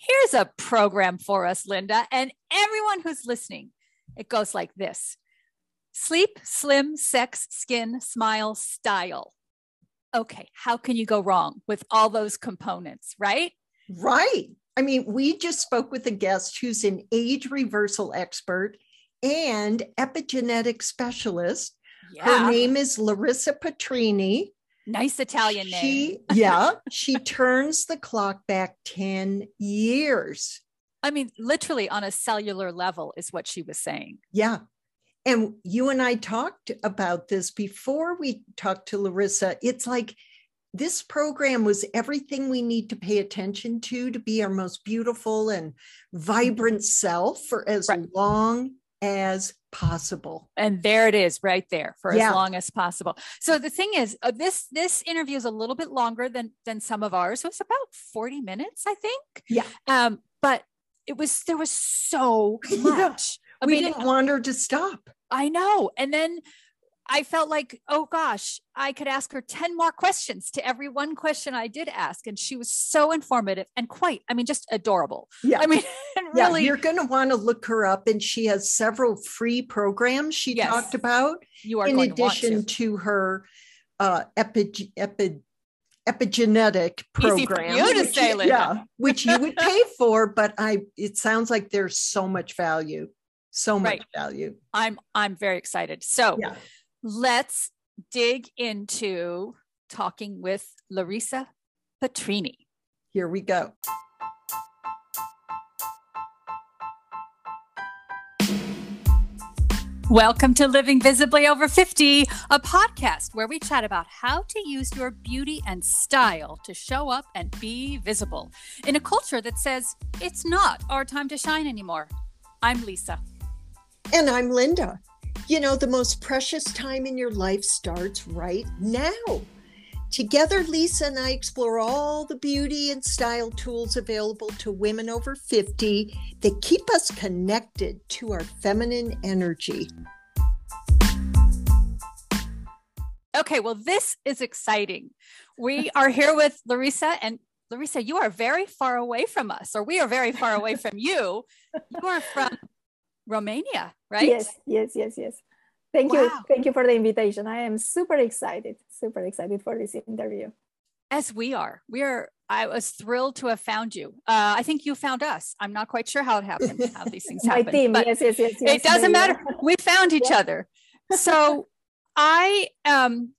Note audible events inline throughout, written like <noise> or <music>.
Here's a program for us, Linda, and everyone who's listening. It goes like this sleep, slim, sex, skin, smile, style. Okay, how can you go wrong with all those components, right? Right. I mean, we just spoke with a guest who's an age reversal expert and epigenetic specialist. Yeah. Her name is Larissa Petrini. Nice Italian name. She, <laughs> yeah, she turns the clock back 10 years. I mean, literally on a cellular level, is what she was saying. Yeah. And you and I talked about this before we talked to Larissa. It's like this program was everything we need to pay attention to to be our most beautiful and vibrant mm-hmm. self for as right. long as possible. And there it is right there for yeah. as long as possible. So the thing is uh, this this interview is a little bit longer than than some of ours so it's about 40 minutes i think. Yeah. Um but it was there was so <laughs> much. I we mean, didn't want her to stop. I know and then I felt like, oh gosh, I could ask her 10 more questions to every one question I did ask. And she was so informative and quite, I mean, just adorable. Yeah. I mean, <laughs> really. Yeah, you're going to want to look her up. And she has several free programs she yes, talked about. You are in addition to. to. her uh, epi, epi, epigenetic program. you to say, Linda. Yeah, which you would pay <laughs> for, but I it sounds like there's so much value. So much right. value. I'm I'm very excited. So yeah let's dig into talking with Larissa Petrini. Here we go. Welcome to Living Visibly Over 50, a podcast where we chat about how to use your beauty and style to show up and be visible in a culture that says it's not our time to shine anymore. I'm Lisa. And I'm Linda. You know, the most precious time in your life starts right now. Together, Lisa and I explore all the beauty and style tools available to women over 50 that keep us connected to our feminine energy. Okay, well, this is exciting. We are here with Larissa, and Larissa, you are very far away from us, or we are very far away from you. You are from Romania, right? Yes, yes, yes, yes. Thank wow. you. Thank you for the invitation. I am super excited, super excited for this interview. As we are, we are. I was thrilled to have found you. Uh, I think you found us. I'm not quite sure how it happened, how these things happen. <laughs> My team, yes, yes, yes, yes. It doesn't matter. We found each other. So I am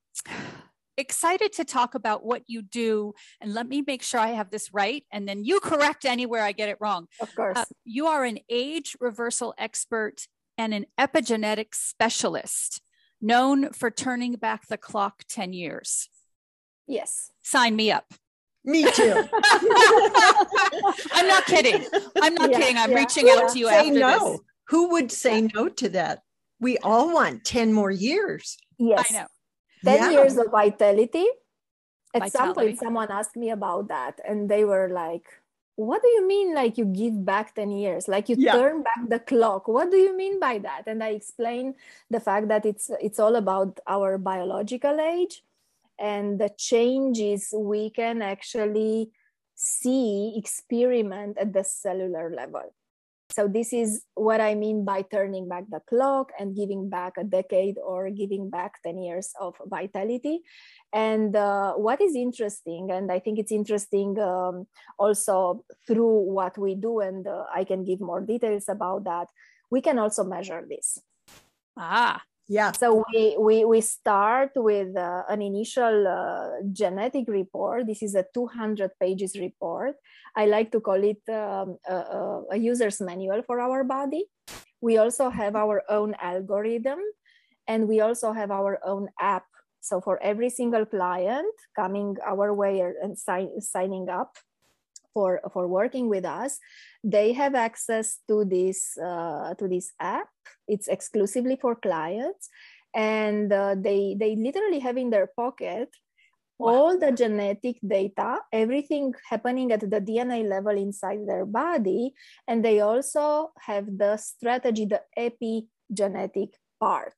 excited to talk about what you do. And let me make sure I have this right. And then you <laughs> correct anywhere I get it wrong. Of course. Uh, you are an age reversal expert and an epigenetic specialist known for turning back the clock 10 years. Yes. Sign me up. Me too. <laughs> I'm not kidding. I'm not yeah, kidding. I'm yeah, reaching yeah. out to you say after no. this. Who would say no to that? We all want 10 more years. Yes. I know. 10 years of vitality. At vitality. some point, someone asked me about that, and they were like, what do you mean like you give back 10 years like you yeah. turn back the clock what do you mean by that and i explain the fact that it's it's all about our biological age and the changes we can actually see experiment at the cellular level so this is what i mean by turning back the clock and giving back a decade or giving back 10 years of vitality. And uh, what is interesting and i think it's interesting um, also through what we do and uh, i can give more details about that we can also measure this. Ah yeah. So we we, we start with uh, an initial uh, genetic report. This is a 200 pages report. I like to call it um, a, a user's manual for our body. We also have our own algorithm and we also have our own app. So for every single client coming our way and sign, signing up for, for working with us, they have access to this, uh, to this app. It's exclusively for clients. And uh, they, they literally have in their pocket wow. all the genetic data, everything happening at the DNA level inside their body. And they also have the strategy, the epigenetic part,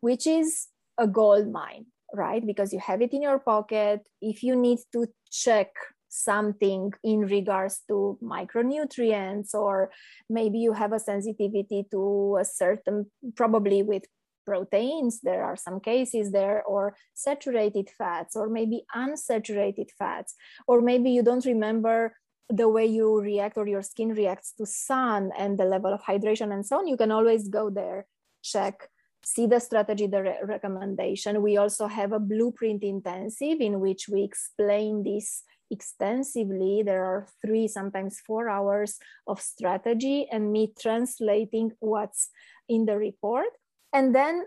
which is a gold mine right? Because you have it in your pocket. If you need to check something in regards to micronutrients, or maybe you have a sensitivity to a certain, probably with proteins, there are some cases there, or saturated fats, or maybe unsaturated fats, or maybe you don't remember the way you react or your skin reacts to sun and the level of hydration and so on, you can always go there, check, see the strategy, the re- recommendation. We also have a blueprint intensive in which we explain this extensively. There are three, sometimes four hours of strategy and me translating what's in the report. And then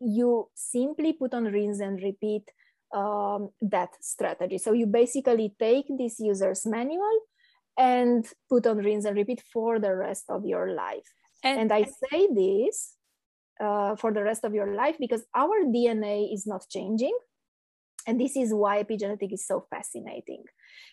you simply put on rinse and repeat um, that strategy. So you basically take this user's manual and put on rinse and repeat for the rest of your life. And, and I say this uh, for the rest of your life because our DNA is not changing. And this is why epigenetic is so fascinating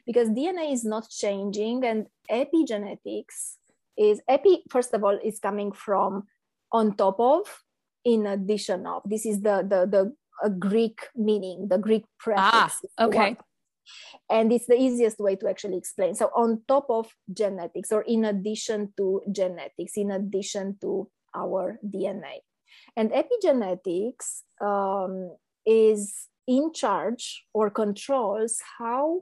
because DNA is not changing and epigenetics is epi, first of all, is coming from on top of, in addition of. This is the the the Greek meaning, the Greek prefix. Ah, okay and it's the easiest way to actually explain so on top of genetics or in addition to genetics in addition to our dna and epigenetics um, is in charge or controls how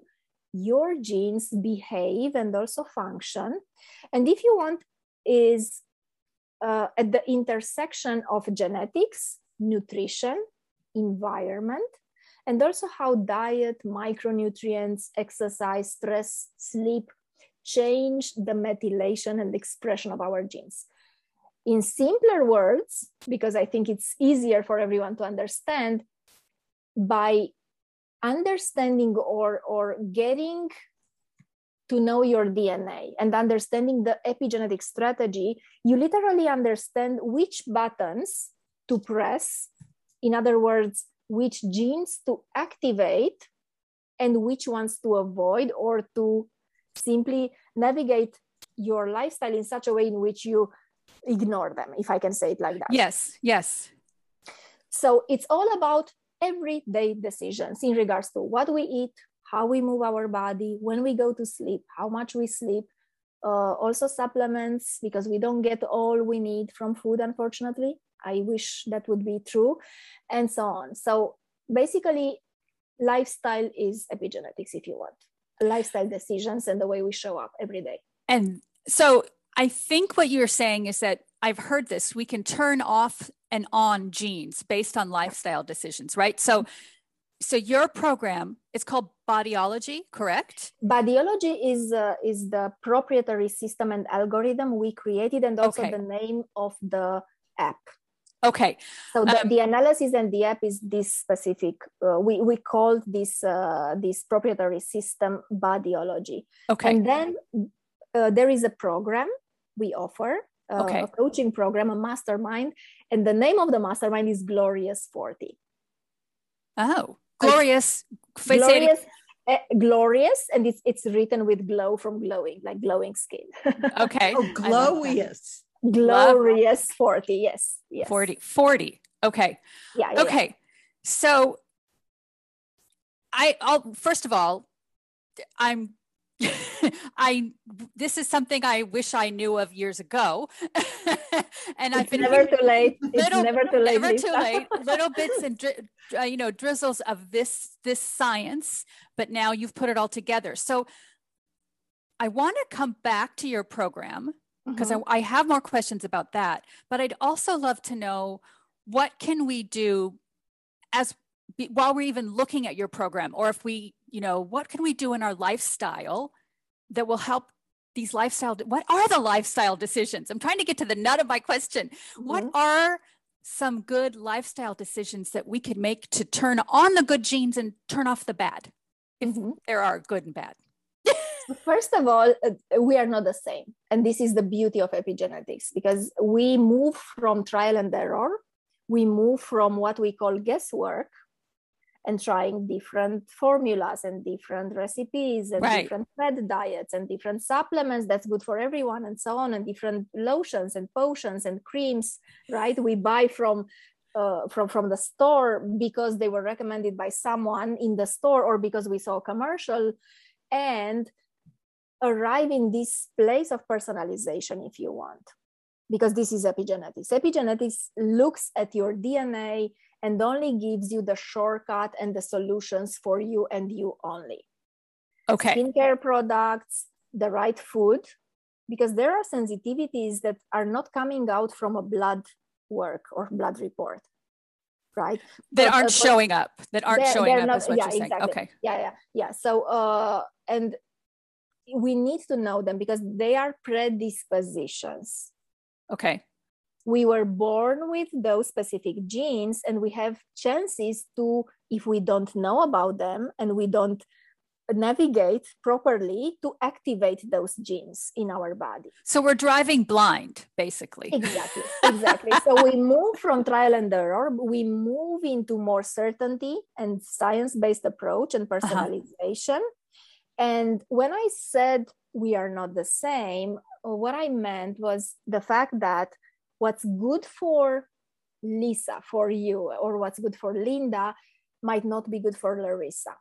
your genes behave and also function and if you want is uh, at the intersection of genetics nutrition environment and also how diet, micronutrients, exercise, stress, sleep change the methylation and expression of our genes. In simpler words, because I think it's easier for everyone to understand, by understanding or, or getting to know your DNA and understanding the epigenetic strategy, you literally understand which buttons to press. In other words, which genes to activate and which ones to avoid or to simply navigate your lifestyle in such a way in which you ignore them if i can say it like that yes yes so it's all about everyday decisions in regards to what we eat how we move our body when we go to sleep how much we sleep uh, also supplements because we don't get all we need from food unfortunately I wish that would be true, and so on. So basically, lifestyle is epigenetics, if you want, lifestyle decisions and the way we show up every day. And so I think what you're saying is that I've heard this we can turn off and on genes based on lifestyle decisions, right? So so your program is called Bodyology, correct? Bodyology is uh, is the proprietary system and algorithm we created, and also okay. the name of the app. Okay. So the, um, the analysis and the app is this specific. Uh, we we called this uh, this proprietary system bodyology. Okay. And then uh, there is a program we offer. Uh, okay. A coaching program, a mastermind, and the name of the mastermind is Glorious Forty. Oh, glorious! Glorious. Uh, glorious and it's it's written with glow from glowing like glowing skin <laughs> okay oh glorious glorious 40 yes yes 40 40 okay yeah, yeah okay yeah. so i i'll first of all i'm <laughs> I this is something I wish I knew of years ago, <laughs> and it's I've been never too late. Little, it's never too late. Never too late. Little <laughs> bits and uh, you know drizzles of this this science, but now you've put it all together. So I want to come back to your program because mm-hmm. I, I have more questions about that but i'd also love to know what can we do as be, while we're even looking at your program or if we you know what can we do in our lifestyle that will help these lifestyle what are the lifestyle decisions i'm trying to get to the nut of my question mm-hmm. what are some good lifestyle decisions that we could make to turn on the good genes and turn off the bad if mm-hmm. there are good and bad First of all, uh, we are not the same. And this is the beauty of epigenetics because we move from trial and error, we move from what we call guesswork and trying different formulas and different recipes and right. different fed diets and different supplements that's good for everyone and so on and different lotions and potions and creams right we buy from uh, from from the store because they were recommended by someone in the store or because we saw a commercial and arrive in this place of personalization if you want because this is epigenetics epigenetics looks at your dna and only gives you the shortcut and the solutions for you and you only. Okay. Skincare products the right food because there are sensitivities that are not coming out from a blood work or blood report right? That But, aren't uh, showing up that aren't they're- showing they're up not- is what yeah, you're saying. exactly. okay. Yeah yeah yeah. So uh and we need to know them because they are predispositions. Okay we were born with those specific genes and we have chances to if we don't know about them and we don't navigate properly to activate those genes in our body. So we're driving blind basically. Exactly exactly. So we <laughs> move from trial and error. We move into more certainty and science-based approach and uh-huh. personalization. And when i said we are not the same what i meant was the fact that what's good for lisa for you or what's good for linda might not be good for larissa.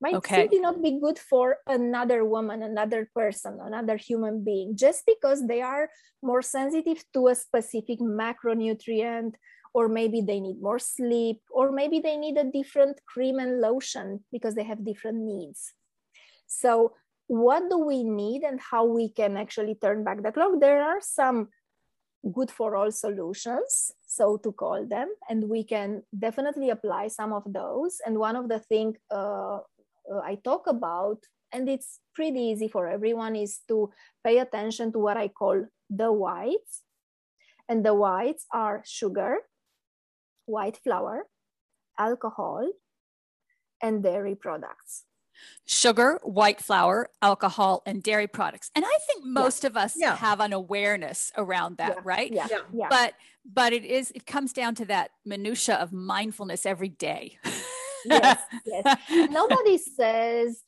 Might Okay. simply not be good for another woman another person another human being just because they are more sensitive to a specific macronutrient or maybe they need more sleep or maybe they need a different cream and lotion because they have different needs. So what do we need and how we can actually turn back the clock? There are some good for all solutions so to call them and we can definitely apply some of those. And one of the things uh, uh, i talk about and it's pretty easy for everyone is to pay attention to what i call the whites. And the whites are sugar white flour alcohol and dairy products sugar white flour alcohol and dairy products. And i think most of us Yeah. have an awareness around that Yeah. right? Yeah. Yeah. yeah. But but it is it comes down to that minutia of mindfulness every day. Yes <laughs> yes. Nobody says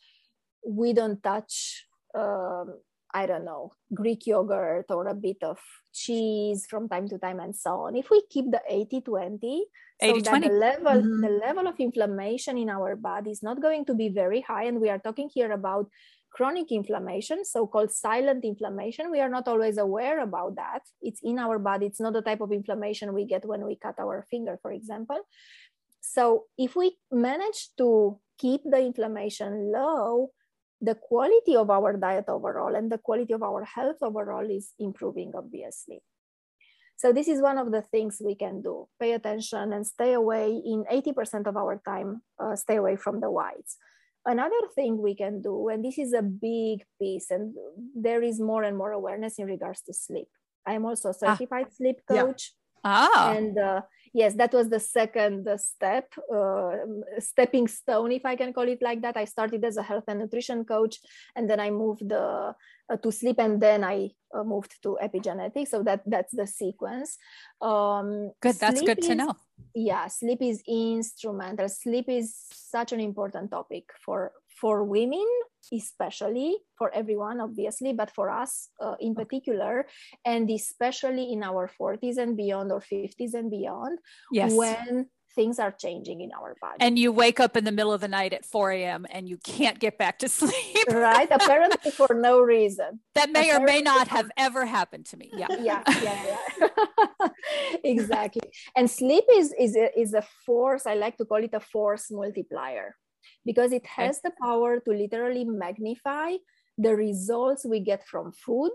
we don't touch um, i don't know greek yogurt or a bit of cheese from time to time and so on. If we keep the 80 20 so that the level Mhm. the level of inflammation in our body is not going to be very high and we are talking here about chronic inflammation so-called silent inflammation. We are not always aware about that. It's in our body. It's not the type of inflammation we get when we cut our finger for example. So if we manage to keep the inflammation low the quality of our diet overall and the quality of our health overall is improving obviously. So this is one of the things we can do. Pay attention and stay away in 80% of our time uh, stay away from the whites. Another thing we can do and this is a big piece and there is more and more awareness in regards to sleep. I am also a certified sleep Yeah. coach ah. And uh, yes that was the second uh, step uh, stepping stone if i can call it like that. I started as a health and nutrition coach and then i moved uh, uh, to sleep and then i uh, moved to epigenetics. So that that's the sequence. Um, good. That's good to know. Yeah sleep is instrumental. Sleep is such an important topic for for women especially for everyone obviously but for us uh, in particular and especially in our 40s and beyond or 50s and beyond yes. when things are changing in our body. And you wake up in the middle of the night at 4 a.m and you can't get back to <laughs> sleep. Right? Apparently for no reason. That may or may not have ever happened to me. Yeah <laughs> yeah yeah yeah. <laughs> Exactly. And sleep is is a, is a force i like to call it a force multiplier because it has the power to literally magnify the results we get from food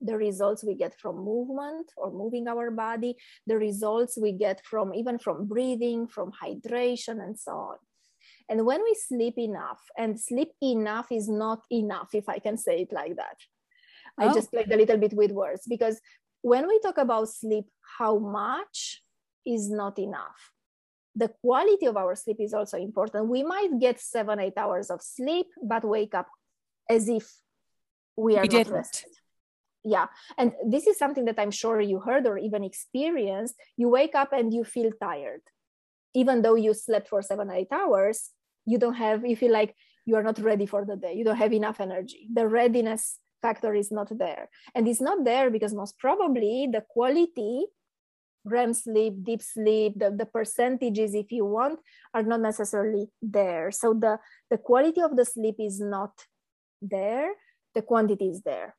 the results we get from movement or moving our body the results we get from even from breathing from hydration and so on. And when we sleep enough and sleep enough is not enough if i can say it like that. I Oh. just played a little bit with words because when we talk about sleep how much is not enough the quality of our sleep is also important. We might get seven eight hours of sleep but wake up as if we are We not rested. Yeah and this is something that i'm sure you heard or even experienced. You wake up and you feel tired. Even though you slept for seven eight hours you don't have you feel like you are not ready for the day. You don't have enough energy. The readiness factor is not there. And it's not there because most probably the quality REM sleep, deep sleep, the, the percentages, if you want, are not necessarily there. So the, the quality of the sleep is not there the quantity is there.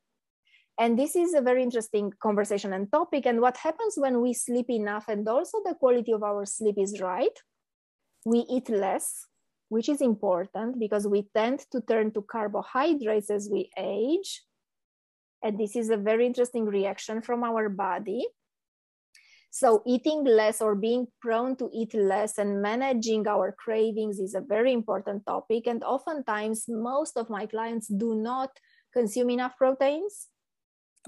And this is a very interesting conversation and topic. And what happens when we sleep enough and also the quality of our sleep is right we eat less which is important because we tend to turn to carbohydrates as we age. And this is a very interesting reaction from our body so eating less or being prone to eat less and managing our cravings is a very important topic. And oftentimes, most of my clients do not consume enough proteins.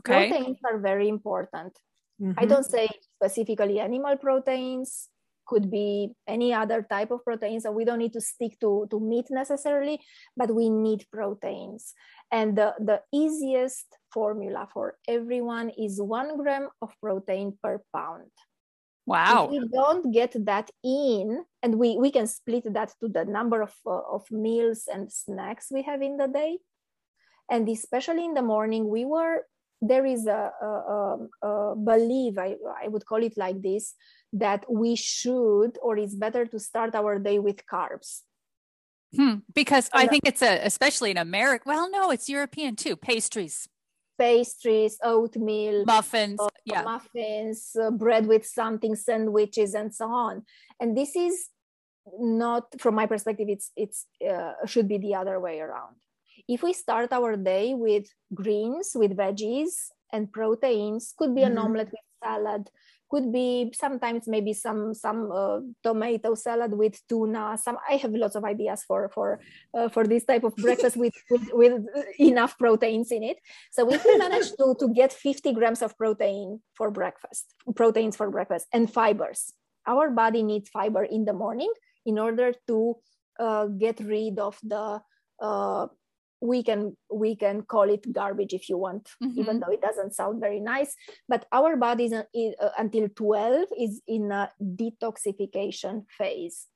Okay. Proteins are very important. Mm-hmm. I don't say specifically animal proteins, could be any other type of protein. So we don't need to stick to, to meat necessarily, but we need proteins. And the, the easiest formula for everyone is one gram of protein per pound. Wow. If we don't get that in, and we, we can split that to the number of, uh, of meals and snacks we have in the day. And especially in the morning, we were, there is a, a, a, belief, I, I would call it like this, that we should, or it's better to start our day with carbs. Hmm. Because I think it's a, especially in America. Well, no, it's European too. Pastries, pastries, oatmeal, muffins, uh, yeah, muffins, uh, bread with something, sandwiches, and so on. And this is not, from my perspective, it's it's uh, should be the other way around. If we start our day with greens, with veggies and proteins, could be mm-hmm. an omelette with salad, could be sometimes maybe some some uh, tomato salad with tuna. Some i have lots of ideas for for uh, for this type of breakfast with, <laughs> with, with enough proteins in it. So if we manage to to get 50 grams of protein for breakfast proteins for breakfast and fibers. Our body needs fiber in the morning in order to uh, get rid of the uh, we can we can call it garbage if you want mm-hmm. even though it doesn't sound very nice but our body is, uh, until 12 is in a detoxification phase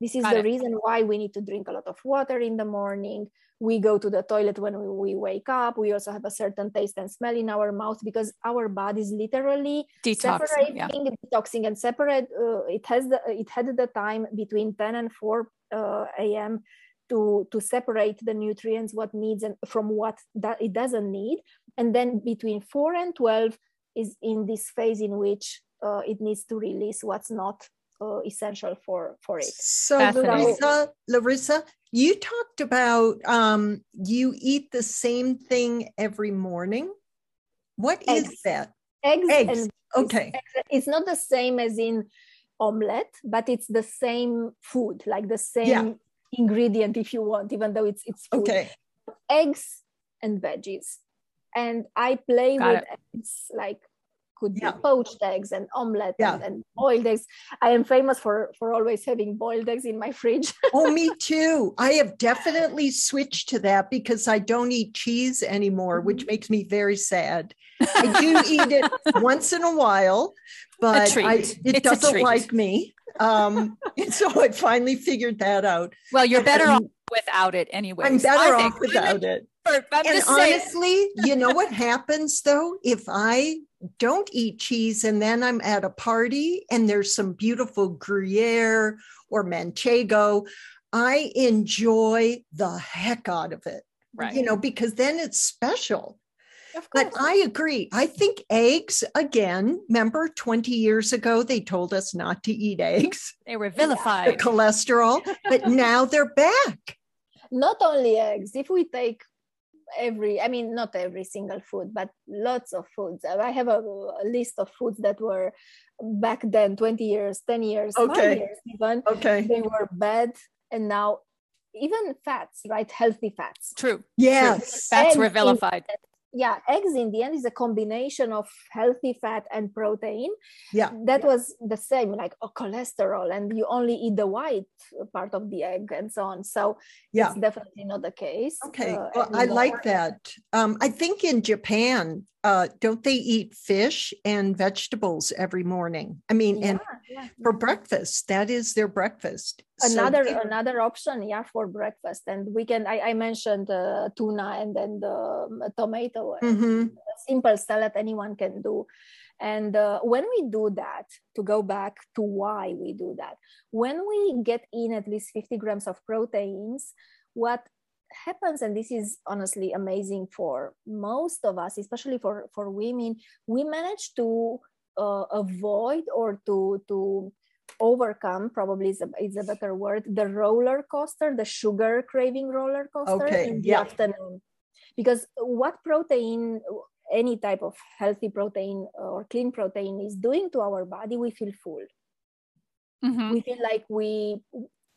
this is Got the it. reason why we need to drink a lot of water in the morning we go to the toilet when we, we, wake up we also have a certain taste and smell in our mouth because our body is literally Detox, separating yeah. detoxing and separate uh, it has the it had the time between 10 and 4 uh, a.m to to separate the nutrients what needs and from what that it doesn't need. And then between 4 and 12 is in this phase in which uh, it needs to release what's not uh, essential for for it. So larissa larissa you talked about um, you eat the same thing every morning. What eggs. is that? Eggs, eggs. okay. It's, it's not the same as in omelette but it's the same food like the same yeah ingredient if you want even though it's it's food. okay eggs and veggies and i play Got with it. eggs like could be yeah. poached eggs and omelette yeah. and, and, boiled eggs. I am famous for for always having boiled eggs in my fridge. <laughs> oh, me too. I have definitely switched to that because I don't eat cheese anymore, which mm-hmm. makes me very sad. I do eat it <laughs> once in a while, but I, it it's doesn't like me. Um, <laughs> and so I finally figured that out. Well, you're better off without it anyway. I'm better off without it. and honestly, you know what happens though? If I don't eat cheese and then I'm at a party and there's some beautiful Gruyere or Manchego, I enjoy the heck out of it. Right. You know, because then it's special. But I agree. I think eggs, again, remember 20 years ago, they told us not to eat eggs. <laughs> They were vilified. The cholesterol, but <laughs> now they're back. Not only eggs, if we take every, I mean, not every single food, but lots of foods. Uh, I have a, a list of foods that were back then 20 years, 10 years, okay. years even. Okay. They were bad. And now even fats, right? Healthy fats. True. Yes. True. Fats were vilified yeah eggs in the end is a combination of healthy fat and protein. Yeah. That yeah. was the same like oh, cholesterol and you only eat the white part of the egg and so on. So yeah. it's definitely not the case okay. uh, well i like that. Um, i think in japan uh, don't they eat fish and vegetables every morning? I mean, yeah, and yeah, for breakfast, that is their breakfast. Another so, another option, yeah, for breakfast. And we can. I, I mentioned uh, tuna and then the um, tomato. Mm-hmm. simple salad anyone can do. And uh, when we do that, to go back to why we do that, when we get in at least 50 grams of proteins, what happens and this is honestly amazing for most of us especially for for women we manage to uh, avoid or to to overcome probably is a, is a better word the roller coaster the sugar craving roller coaster Okay, in the yeah. afternoon because what protein any type of healthy protein or clean protein is doing to our body we feel full Mhm. we feel like we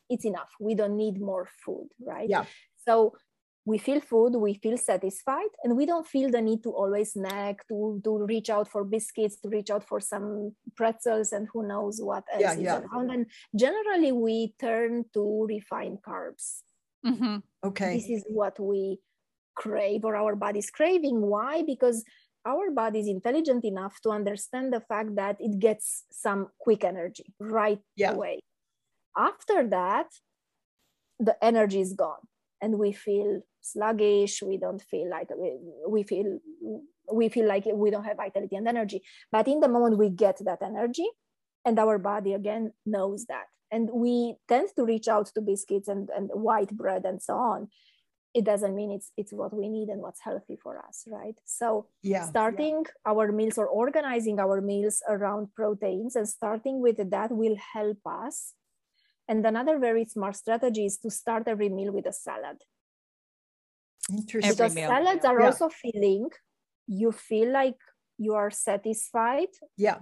it's enough we don't need more food right Yeah. So we feel food we feel satisfied and we don't feel the need to always snack to to reach out for biscuits to reach out for some pretzels and who knows what else Yeah, is yeah. around and generally we turn to refined carbs Mhm. Okay. this is what we crave or our body's craving why because our body is intelligent enough to understand the fact that it gets some quick energy right Yeah. away after that the energy is gone and we feel sluggish we don't feel like we, we feel we feel like we don't have vitality and energy. But in the moment we get that energy and our body again knows that. And we tend to reach out to biscuits and, and white bread and so on. It doesn't mean it's it's what we need and what's healthy for us right? So Yeah. starting our meals or organizing our meals around proteins and starting with that will help us and another very smart strategy is to start every meal with a salad Interesting. Because meal. salads are Yeah. also filling you feel like you are satisfied Yeah.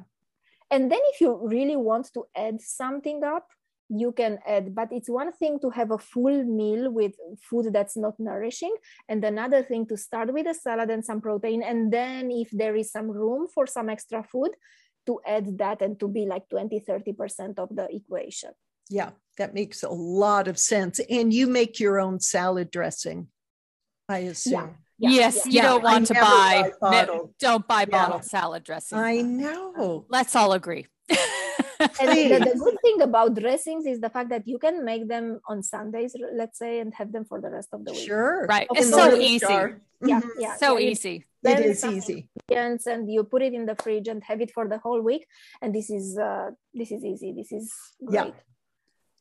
and then if you really want to add something up you can add but it's one thing to have a full meal with food that's not nourishing and another thing to start with a salad and some protein and then if there is some room for some extra food to add that and to be like 20 30% of the equation Yeah. That makes a lot of sense. And you make your own salad dressing, I assume. Yeah, yes, yeah. you don't I want to buy, buy ne- don't buy Yeah. bottled salad dressing. I know. Let's all agree. <laughs> and the, the good thing about dressings is the fact that you can make them on sundays let's say and have them for the rest of the week Sure. right. Okay, It's so easy. Jar. yeah Mhm. yeah So yeah, easy. It blend easy. ingredients and you put it in the fridge and have it for the whole week and this is uh this is easy this is Yeah.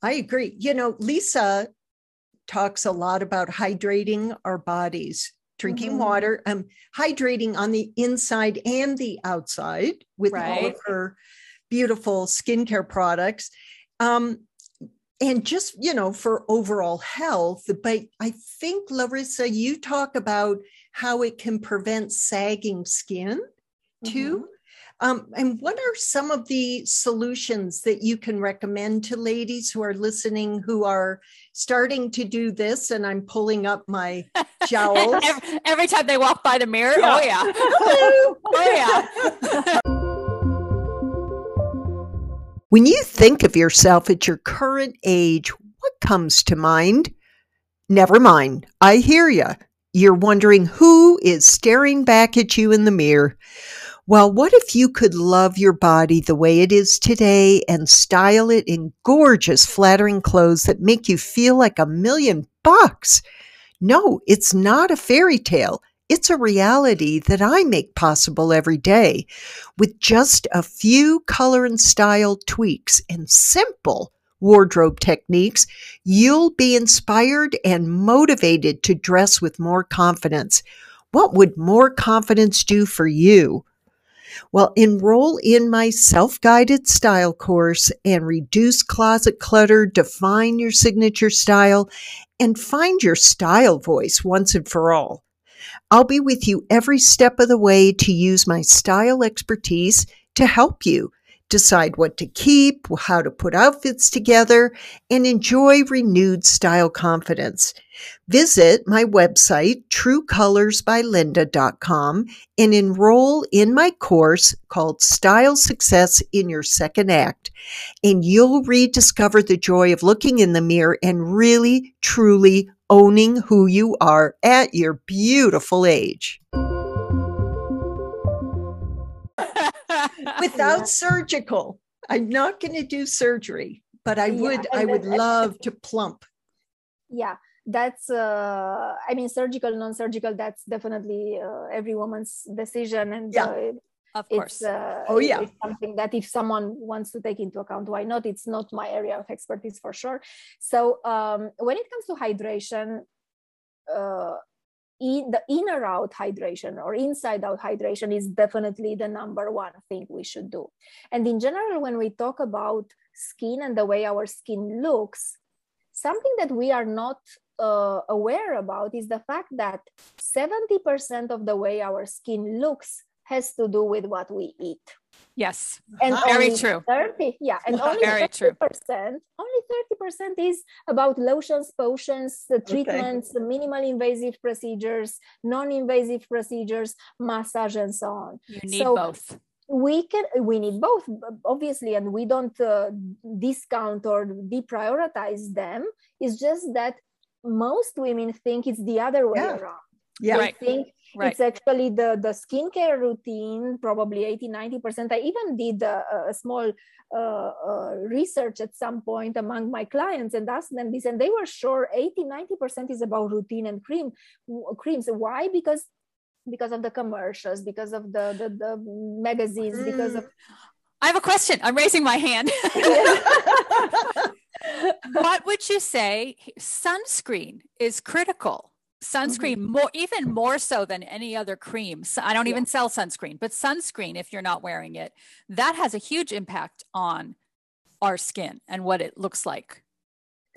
I agree. You know, Lisa talks a lot about hydrating our bodies, drinking Mhm. water, um, hydrating on the inside and the outside with all of her beautiful skincare products. Um, and just, you know, for overall health. But I think, Larissa, you talk about how it can prevent sagging skin too. Um, and what are some of the solutions that you can recommend to ladies who are listening who are starting to do this? And I'm pulling up my jowls. <laughs> every, every time they walk by the mirror, Yeah. oh yeah. <laughs> Oh yeah. <laughs> When you think of yourself at your current age, what comes to mind? Never mind. I hear you. You're wondering who is staring back at you in the mirror. Well, what if you could love your body the way it is today and style it in gorgeous, flattering clothes that make you feel like a million bucks? No, it's not a fairy tale. It's a reality that I make possible every day with just a few color and style tweaks and simple wardrobe techniques, you'll be inspired and motivated to dress with more confidence. What would more confidence do for you? Well, enroll in my self guided style course and reduce closet clutter, define your signature style, and find your style voice once and for all. I'll be with you every step of the way to use my style expertise to help you decide what to keep, how to put outfits together, and enjoy renewed style confidence. Visit my website, truecolorsbylinda.com, and enroll in my course called Style Success in Your Second Act. And you'll rediscover the joy of looking in the mirror and really, truly owning who you are at your beautiful age. <laughs> Without Yeah. surgical. I'm not going to do surgery, but I Yeah, would I would love to plump. yeah that's uh i mean surgical non-surgical that's definitely uh, every woman's decision and Yeah. uh, of course. it's uh, Oh, yeah. it's something that if someone wants to take into account why not it's not my area of expertise for sure so um, when it comes to hydration uh, in the inner out hydration or inside out hydration is definitely the number one thing we should do. And in general, when we talk about skin and the way our skin looks, something that we are not uh, aware about is the fact that 70% of the way our skin looks has to do with what we eat. Yes. And very only true. 30, yeah. And only Very 30%, true. only 30% is about lotions, potions, the treatments, the minimal invasive procedures, non-invasive procedures, massage, and so on. You need So- both. We can we need both obviously, and we don't uh, discount or deprioritize them. It's just that most women think it's the other way Yeah. around. Yeah. Right. They think Right. it's actually the the skincare routine probably 80 90 percent i even did a, a small uh, uh, research at some point among my clients and asked them this and they were sure 80 90 percent is about routine and cream creams why because because of the commercials because of the the, the magazines because of I have a question. I'm raising my hand. <laughs> <laughs> what would you say sunscreen is critical? Sunscreen more even more so than any other cream. So I don't Yeah. even sell sunscreen, but sunscreen if you're not wearing it, that has a huge impact on our skin and what it looks like.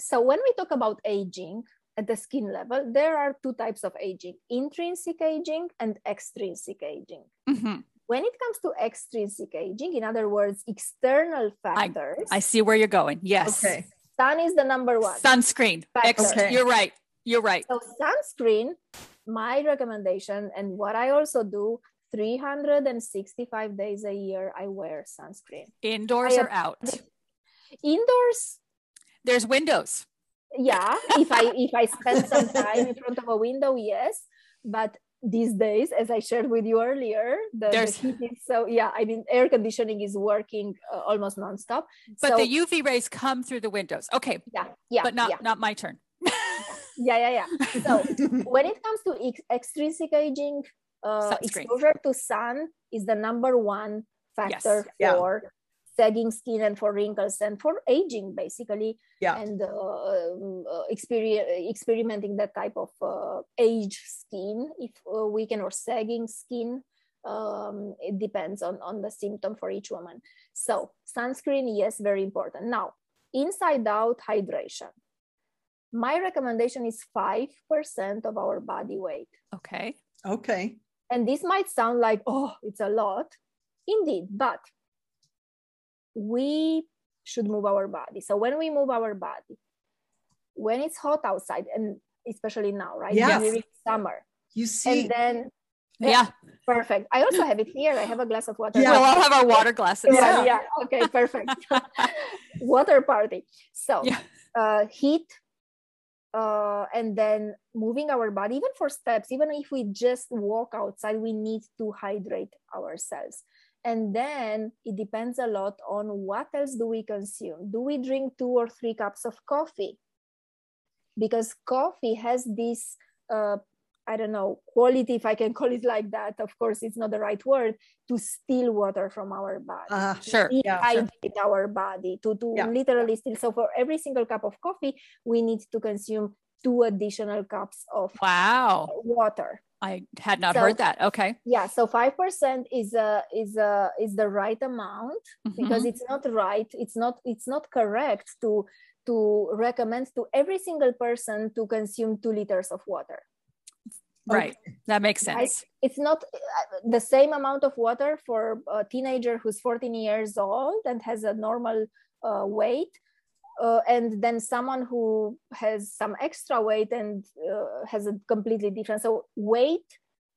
so when we talk about aging at the skin level there are two types of aging intrinsic aging and extrinsic aging Mhm. when it comes to extrinsic aging, in other words, external factors, I see where you're going. Yes. Okay. sun is the number one. Sunscreen. Ex- Okay. You're right. You're right. So sunscreen, my recommendation, and what I also do, 365 days a year, I wear sunscreen. Indoors I or out. Indoors, There's windows. yeah. if I if I spend some time in front of a window, yes. But these days, as I shared with you earlier, the, the There's- heat is so yeah. I mean, air conditioning is working uh, almost nonstop. But so, the UV rays come through the windows. Okay. yeah, yeah, but not yeah. not my turn. Yeah yeah yeah. So <laughs> when it comes to ex- extrinsic aging uh, exposure to sun is the number one factor Yeah. for sagging skin and for wrinkles and for aging basically. Yeah. and uh, um, uh, experience, experimenting that type of uh, age skin if uh, we can or sagging skin um, it depends on, on the symptom for each woman. So sunscreen yes very important. Now inside out hydration my recommendation is 5% of our body weight. Okay. Okay. And this might sound like, oh, it's a lot. Indeed, but we should move our body. So when we move our body, when it's hot outside, and especially now, right? Yes. During summer. You see, And then, Yeah. perfect. I also have it here. I have a glass of water. Yeah. We'll all have our water glasses. yeah, Yeah. yeah. Okay, perfect. <laughs> Water party. So Yeah. uh, heat, uh, and then moving our body, even for steps, even if we just walk outside, we need to hydrate ourselves. And then it depends a lot on what else do we consume. Do we drink two or three cups of coffee? Because coffee has this uh, I don't know, quality, if I can <laughs> call it like that. Of course, it's not the right word to steal water from our body. uh, Sure. Yeah, sure. Our body to, to Yeah. literally steal. So for every single cup of coffee, we need to consume two additional cups of Wow. water. I had not So- heard that. Okay. Yeah, so five percent is a is a is the right amount because Mhm. it's not right. It's not it's not correct to to recommend to every single person to consume two liters of water. Right. That makes sense. it's not uh, the same amount of water for a teenager who's 14 years old and has a normal uh, weight uh, and then someone who has some extra weight and uh, has a completely different so weight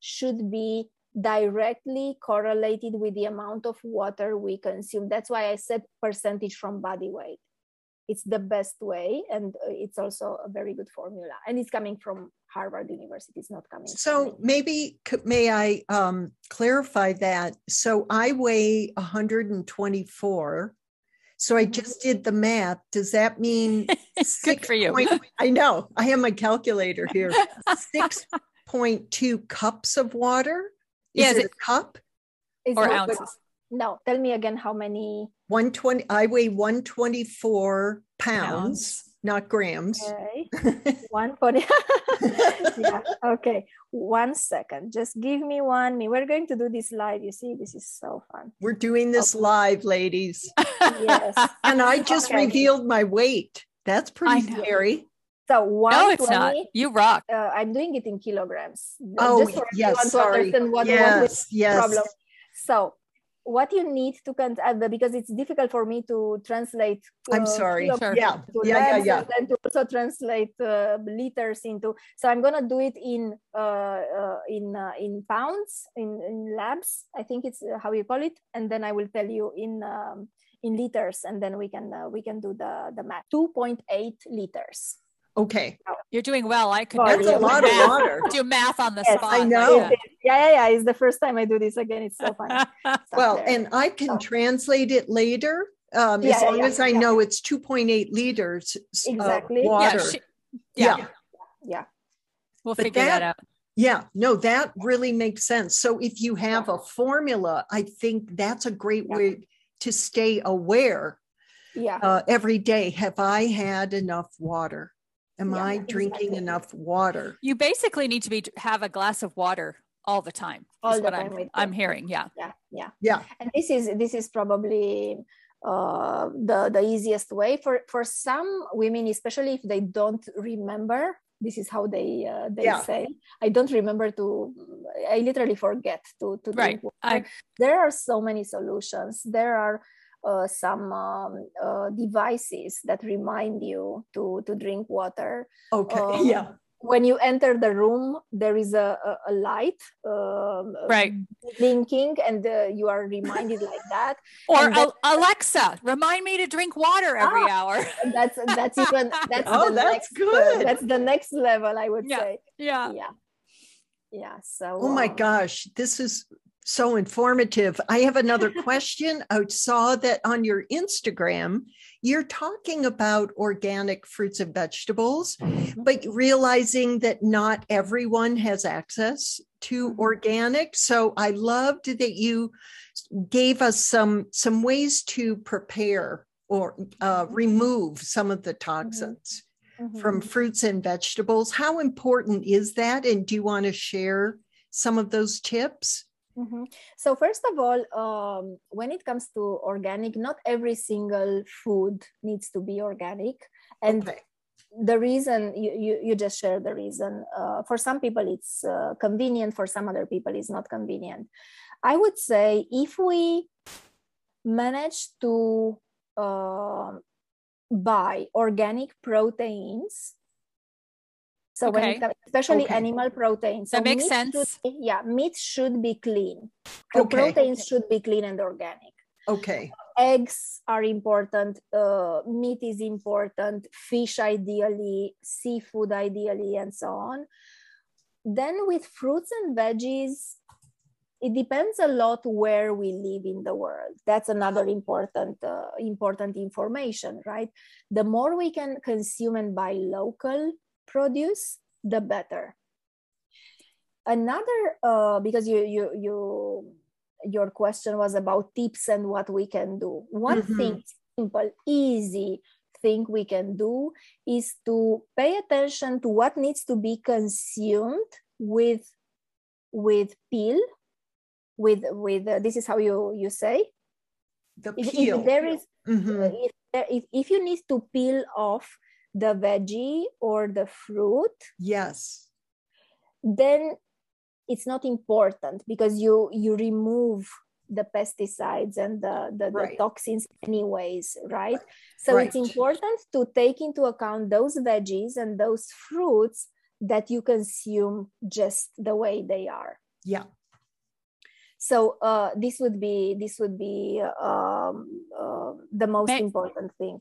should be directly correlated with the amount of water we consume that's why i said percentage from body weight it's the best way and uh, it's also a very good formula and it's coming from harvard university is not coming So maybe may I um, clarify that? So I weigh 124. So I just did the math. Does that mean <laughs> Good six for you. point- I know. I have my calculator here. <laughs> Six point two cups of water. Is Yeah, it, it- a cup? It's Or not- ounces. No, tell me again how many. One twenty. I weigh one twenty four pounds. Pounds. Not grams. Okay. <laughs> one point. <laughs> yeah. Okay. One second. Just give me one minute. We're going to do this live. You see, this is so fun. We're doing this Okay. live, ladies. Yes. <laughs> And I just Okay. revealed my weight. That's pretty scary. So one no, it's not. You rock. Uh, I'm doing it in kilograms. Oh, just for yes, everyone to sorry. understand what, what Yes, yes. problem. So, what you need to con- uh, because it's difficult for me to translate. I'm uh, sorry. kilograms Yeah, yeah, yeah, yeah. and then to also translate uh, liters into. So I'm gonna do it in uh, uh, in uh, in pounds in, in labs. I think it's how you call it, and then I will tell you in. Um, in liters and then we can uh, we can do the the math 2.8 liters Okay. You're doing well. I could Oh, never That's a do lot of math- water. Do math on the Yes, spot. I know. that. Yeah yeah yeah it's the first time i do this again it's so <laughs> funny Well, there. and I can So- translate it later. Um, Yeah, as long yeah, as I yeah. know it's 2.8 liters Exactly. of Yeah, water. Yeah, she- yeah, yeah. yeah we'll But figure that, that- out. Yeah, no, that really makes sense. So if you have a formula, I think that's a great Yeah. way to stay aware yeah uh, every day. Have I had enough water? Am Yeah, I drinking exactly. enough water? You basically need to be have a glass of water all the time. All is the what time I'm, I'm hearing. Yeah. yeah yeah Yeah. and this is this is probably uh the the easiest way for for some women especially if they don't remember this is how they uh, they Yeah. say i don't remember to i literally forget to to Right. drink water. I- there are so many solutions there are uh, some um, uh, devices that remind you to to drink water Okay. Um, yeah. when you enter the room there is a, a, a light um, Right. blinking and uh, you are reminded like that Or that- Alexa, remind me to drink water every hour. <laughs> That's that's even <laughs> that's Oh, the that's next, uh, good. that's the next level i would Yeah. say Yeah. yeah yeah so Oh my um, gosh, this is so informative. I have another <laughs> question. I saw that on your Instagram, you're talking about organic fruits and vegetables, Mm-hmm. but realizing that not everyone has access to Mhm. organic. So I loved that you gave us some some ways to prepare or uh, remove some of the toxins mhm. from fruits and vegetables. How important is that? And do you want to share some of those tips? Mhm. So first of all, um, when it comes to organic, not every single food needs to be organic, and Okay. the reason you, you, you just shared the reason. Uh, for some people, it's uh, convenient. For some other people, it's not convenient. I would say if we manage to uh, buy organic proteins. So when it comes, especially Okay. animal proteins, That so makes sense. be- yeah, meat should be clean. The Okay. proteins should be clean and organic Okay. eggs are important uh, meat is important fish ideally seafood ideally and so on then with fruits and veggies it depends a lot where we live in the world that's another important uh, important information right the more we can consume and buy local produce the better another uh, because you you you your question was about tips and what we can do. One Mhm. thing, simple, easy thing we can do is to pay attention to what needs to be consumed with with peel with with uh, this is how you you say The if, peel. if there is Mhm. uh, if, there, if if you need to peel off the veggie or the fruit Yes. then it's not important because you you remove the pesticides and the, the, the toxins anyways right? So it's important to take into account those veggies and those fruits that you consume just the way they are. Yeah. so uh, this would be this would be um, uh, the most May- important thing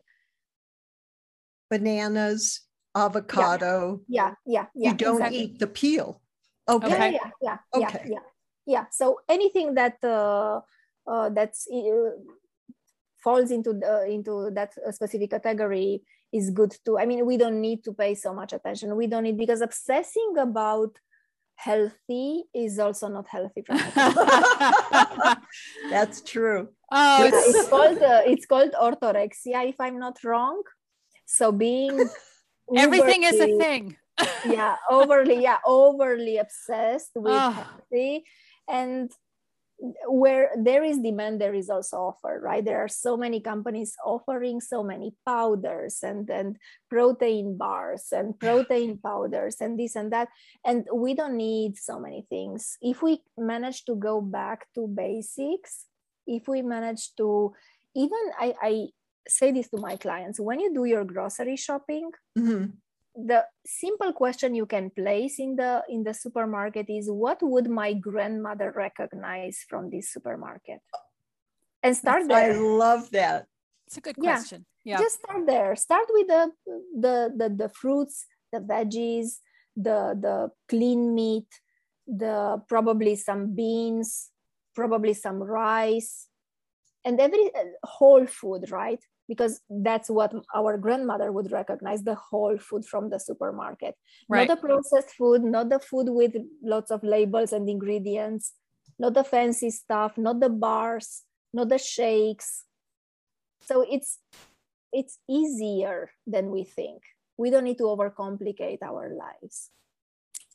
Bananas, avocado. yeah yeah yeah you don't exactly. eat the peel. Okay. Okay. yeah yeah yeah Okay. yeah yeah yeah so anything that uh, uh, that's uh, falls into the, into that uh, specific category is good too i mean we don't need to pay so much attention we don't need because obsessing about healthy is also not healthy for. <laughs> That's true. oh, Yeah, it's, it's called uh, it's called orthorexia if i'm not wrong So being <laughs> everything is a thing. <laughs> yeah, overly, yeah, overly obsessed with Ah. healthy and where there is demand there is also offer right there are so many companies offering so many powders and and protein bars and protein <laughs> powders and this and that and we don't need so many things if we manage to go back to basics if we manage to even i i say this to my clients when you do your grocery shopping Mhm. the simple question you can place in the in the supermarket is what would my grandmother recognize from this supermarket and start I love that. It's a good Yeah. question. Yeah. just start there start with the the the, the fruits the veggies the the clean meat the probably some beans probably some rice and every uh, whole food right because that's what our grandmother would recognize the whole food from the supermarket Right. not the processed food not the food with lots of labels and ingredients not the fancy stuff not the bars not the shakes so it's it's easier than we think we don't need to overcomplicate our lives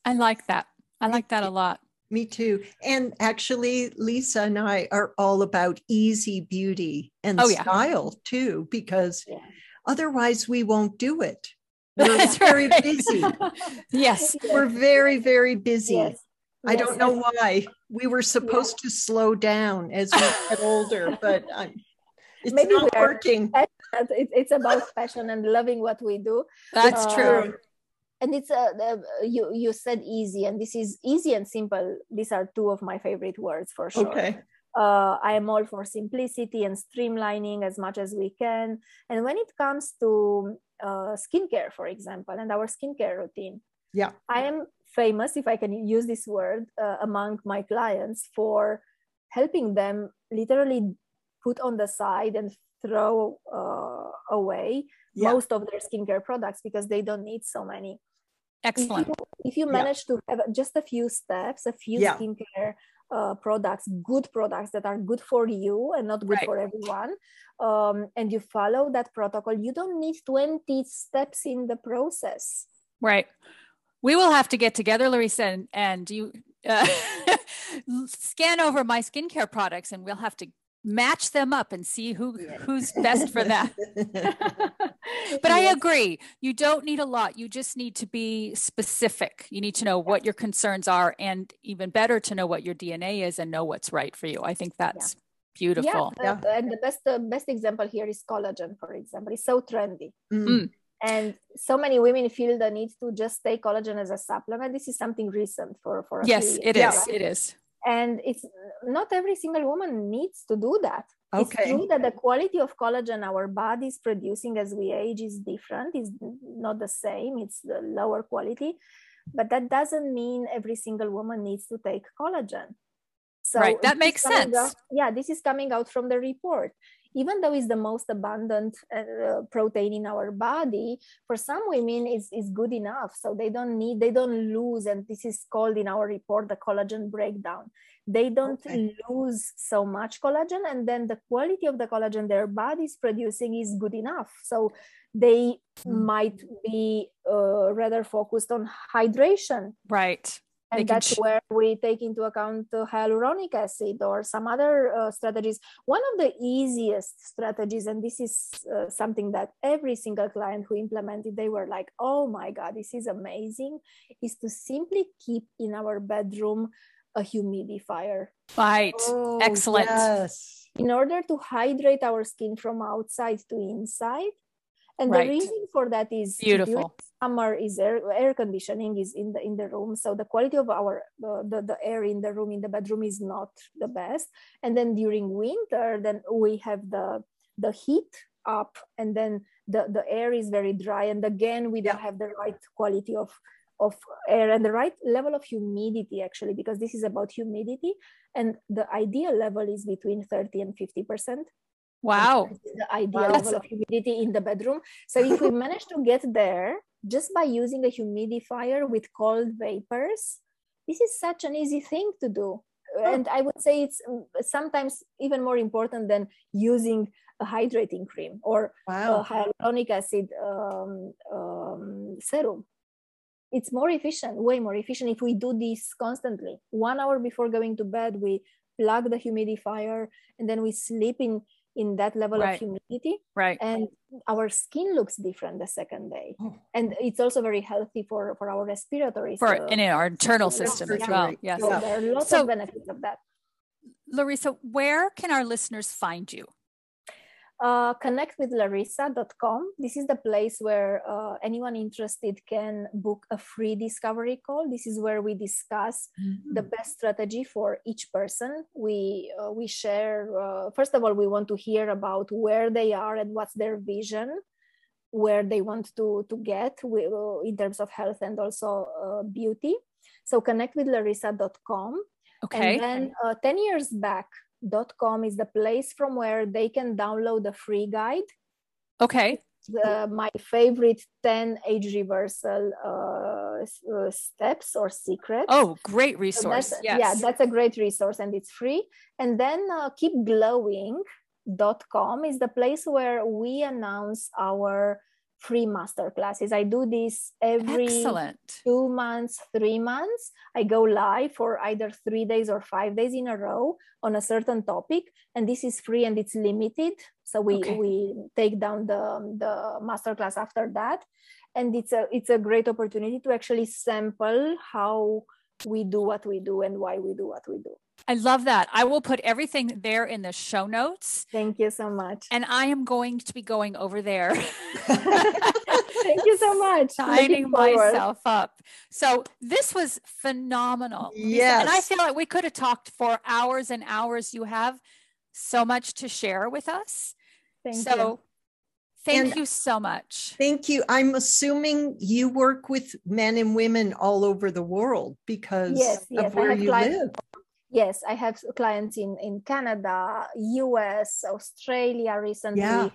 I like that. I like that a lot. Me too. And actually, Lisa and I are all about easy beauty and Oh, yeah. style too, because Yeah. otherwise we won't do it. <laughs> We're That's very right. busy. <laughs> yes. We're very, very busy. yes I Yes, don't know why. We were supposed to slow down as we get older, <laughs> but I, it's Maybe not working. it's about passion and loving what we do That's Uh, true. And it's a, the, you you said easy and this is easy and simple these are two of my favorite words for sure Okay. uh, I am all for simplicity and streamlining as much as we can. And when it comes to uh, skincare, for example, and our skincare routine, Yeah. I am famous, if I can use this word, uh, among my clients for helping them literally put on the side and throw uh, away Yeah. most of their skincare products because they don't need so many Excellent. if you, if you Yeah. manage to have just a few steps a few Yeah. skincare uh, products good products that are good for you and not good Right. for everyone um, and you follow that protocol you don't need 20 steps in the process Right. We will have to get together, Larissa, and, and you uh, <laughs> scan over my skincare products and we'll have to match them up and see who Yeah. who's best for that. <laughs> <laughs> but I agree. You don't need a lot. You just need to be specific. You need to know what your concerns are, and even better, to know what your DNA is and know what's right for you. I think that's beautiful. yeah, uh, and the best the best example here is collagen for example it's so trendy Mm. and so many women feel the need to just take collagen as a supplement this is something recent for for a few Yes, years, it is. Yeah. right? It is. And it's not every single woman needs to do that it's Okay. true that the quality of collagen our body is producing as we age is different is not the same it's the lower quality but that doesn't mean every single woman needs to take collagen so Right, that makes sense. out- yeah this is coming out from the report even though it's the most abundant uh, protein in our body for some women it's, it's good enough so they don't need they don't lose and this is called in our report the collagen breakdown they don't Okay. lose so much collagen and then the quality of the collagen their body is producing is good enough so they Mm. might be uh, rather focused on hydration Right. They and can that's ch- where we take into account hyaluronic acid or some other uh, strategies one of the easiest strategies and this is uh, something that every single client who implemented they were like oh my god this is amazing is to simply keep in our bedroom a humidifier Right. Oh, Excellent. Yes. in order to hydrate our skin from outside to inside and Right. the reason for that is Beautiful. During summer is air, air conditioning is in the in the room so the quality of our the, the, the air in the room in the bedroom is not the best and then during winter then we have the the heat up and then the the air is very dry and again we don't Yeah. have the right quality of of air and the right level of humidity actually because this is about humidity and the ideal level is between 30 and 50 percent Wow. the ideal Wow. level of humidity in the bedroom. So if we <laughs> manage to get there just by using a humidifier with cold vapors, this is such an easy thing to do. and i would say it's mm, sometimes even more important than using a hydrating cream or wow. a hyaluronic acid um, um, serum it's more efficient way more efficient if we do this constantly one hour before going to bed we plug the humidifier and then we sleep in in that level right. of humidity right. and our skin looks different the second day. Oh. and it's also very healthy for for our respiratory for in our internal system as well. Yes. So there are lots so, of benefits of that. Larissa where can our listeners find you uh, connectwithlarissa.com. This is the place where uh, anyone interested can book a free discovery call. This is where we discuss mm-hmm. the best strategy for each person. We uh, we share. Uh, first of all, we want to hear about where they are and what's their vision, where they want to to get uh, in terms of health and also uh, beauty. So connectwithlarissa.com. Okay. And then 10 years back, com is the place from where they can download the free guide. Okay. The, my favorite 10 age reversal uh, uh, steps or secrets. Oh, great resource. So yes. Yeah, that's a great resource and it's free. And then uh, keepglowing.com is the place where we announce our free master classes. I do this every Excellent. two months, three months. I go live for either three days or five days in a row on a certain topic, and this is free and it's limited. So we okay. we take down the the master class after that, and it's a it's a great opportunity to actually sample how we do what we do and why we do what we do. I love that. I will put everything there in the show notes. Thank you so much. And I am going to be going over there. <laughs> <laughs> Thank you so much. Signing myself up. So this was phenomenal. Yes. And I feel like we could have talked for hours and hours. You have so much to share with us. Thank you. so, you. Thank and you so much. Thank you. I'm assuming you work with men and women all over the world because yes, yes. of where you live. Yes, I have clients in, in Canada, US, Australia recently, yeah.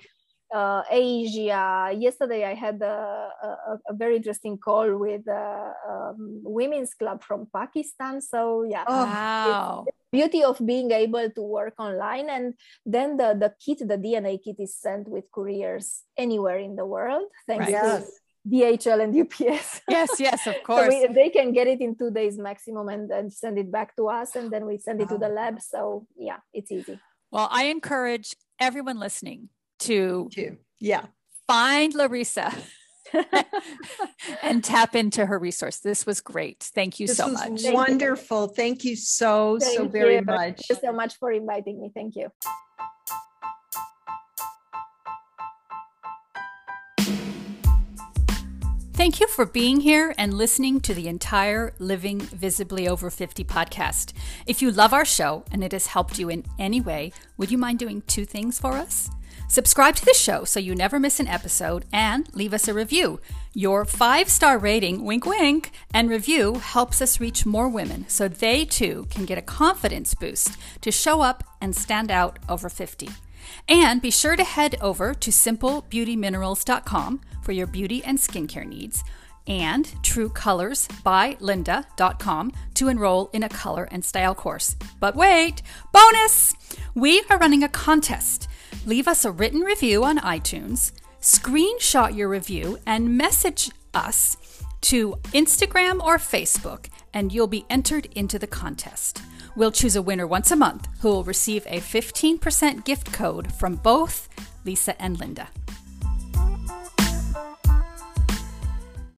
uh, Asia. Yesterday, I had a, a, a very interesting call with a um, women's club from Pakistan. So, yeah. Oh, wow beauty of being able to work online and then the the kit the dna kit is sent with couriers anywhere in the world thanks right. to DHL and UPS. Yes, yes, of course. <laughs> so we, they can get it in two days maximum and then send it back to us, and then we send it to the lab. So yeah, it's easy. Well, I encourage everyone listening to, to yeah find Larissa <laughs> <laughs> and tap into her resource. This was great. Thank you this so much. Wonderful. Thank you so, Thank so very you. much. Thank you so much for inviting me. Thank you. Thank you for being here and listening to the entire Living Visibly Over 50 podcast. If you love our show and it has helped you in any way, would you mind doing two things for us? Subscribe to the show so you never miss an episode and leave us a review. Your five star rating, wink wink, and review helps us reach more women so they too can get a confidence boost to show up and stand out over 50. And be sure to head over to simplebeautyminerals.com for your beauty and skincare needs and trueColorsByLinda.com to enroll in a color and style course. But wait, bonus! We are running a contest leave us a written review on iTunes, screenshot your review, and message us to Instagram or Facebook, and you'll be entered into the contest. We'll choose a winner once a month who will receive a 15% gift code from both Lisa and Linda.